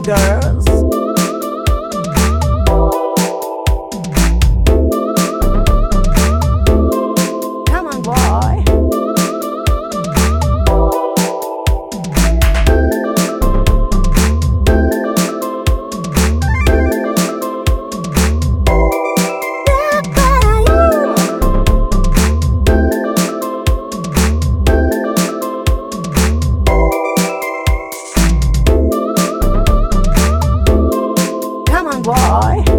girls. boy.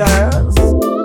Girls.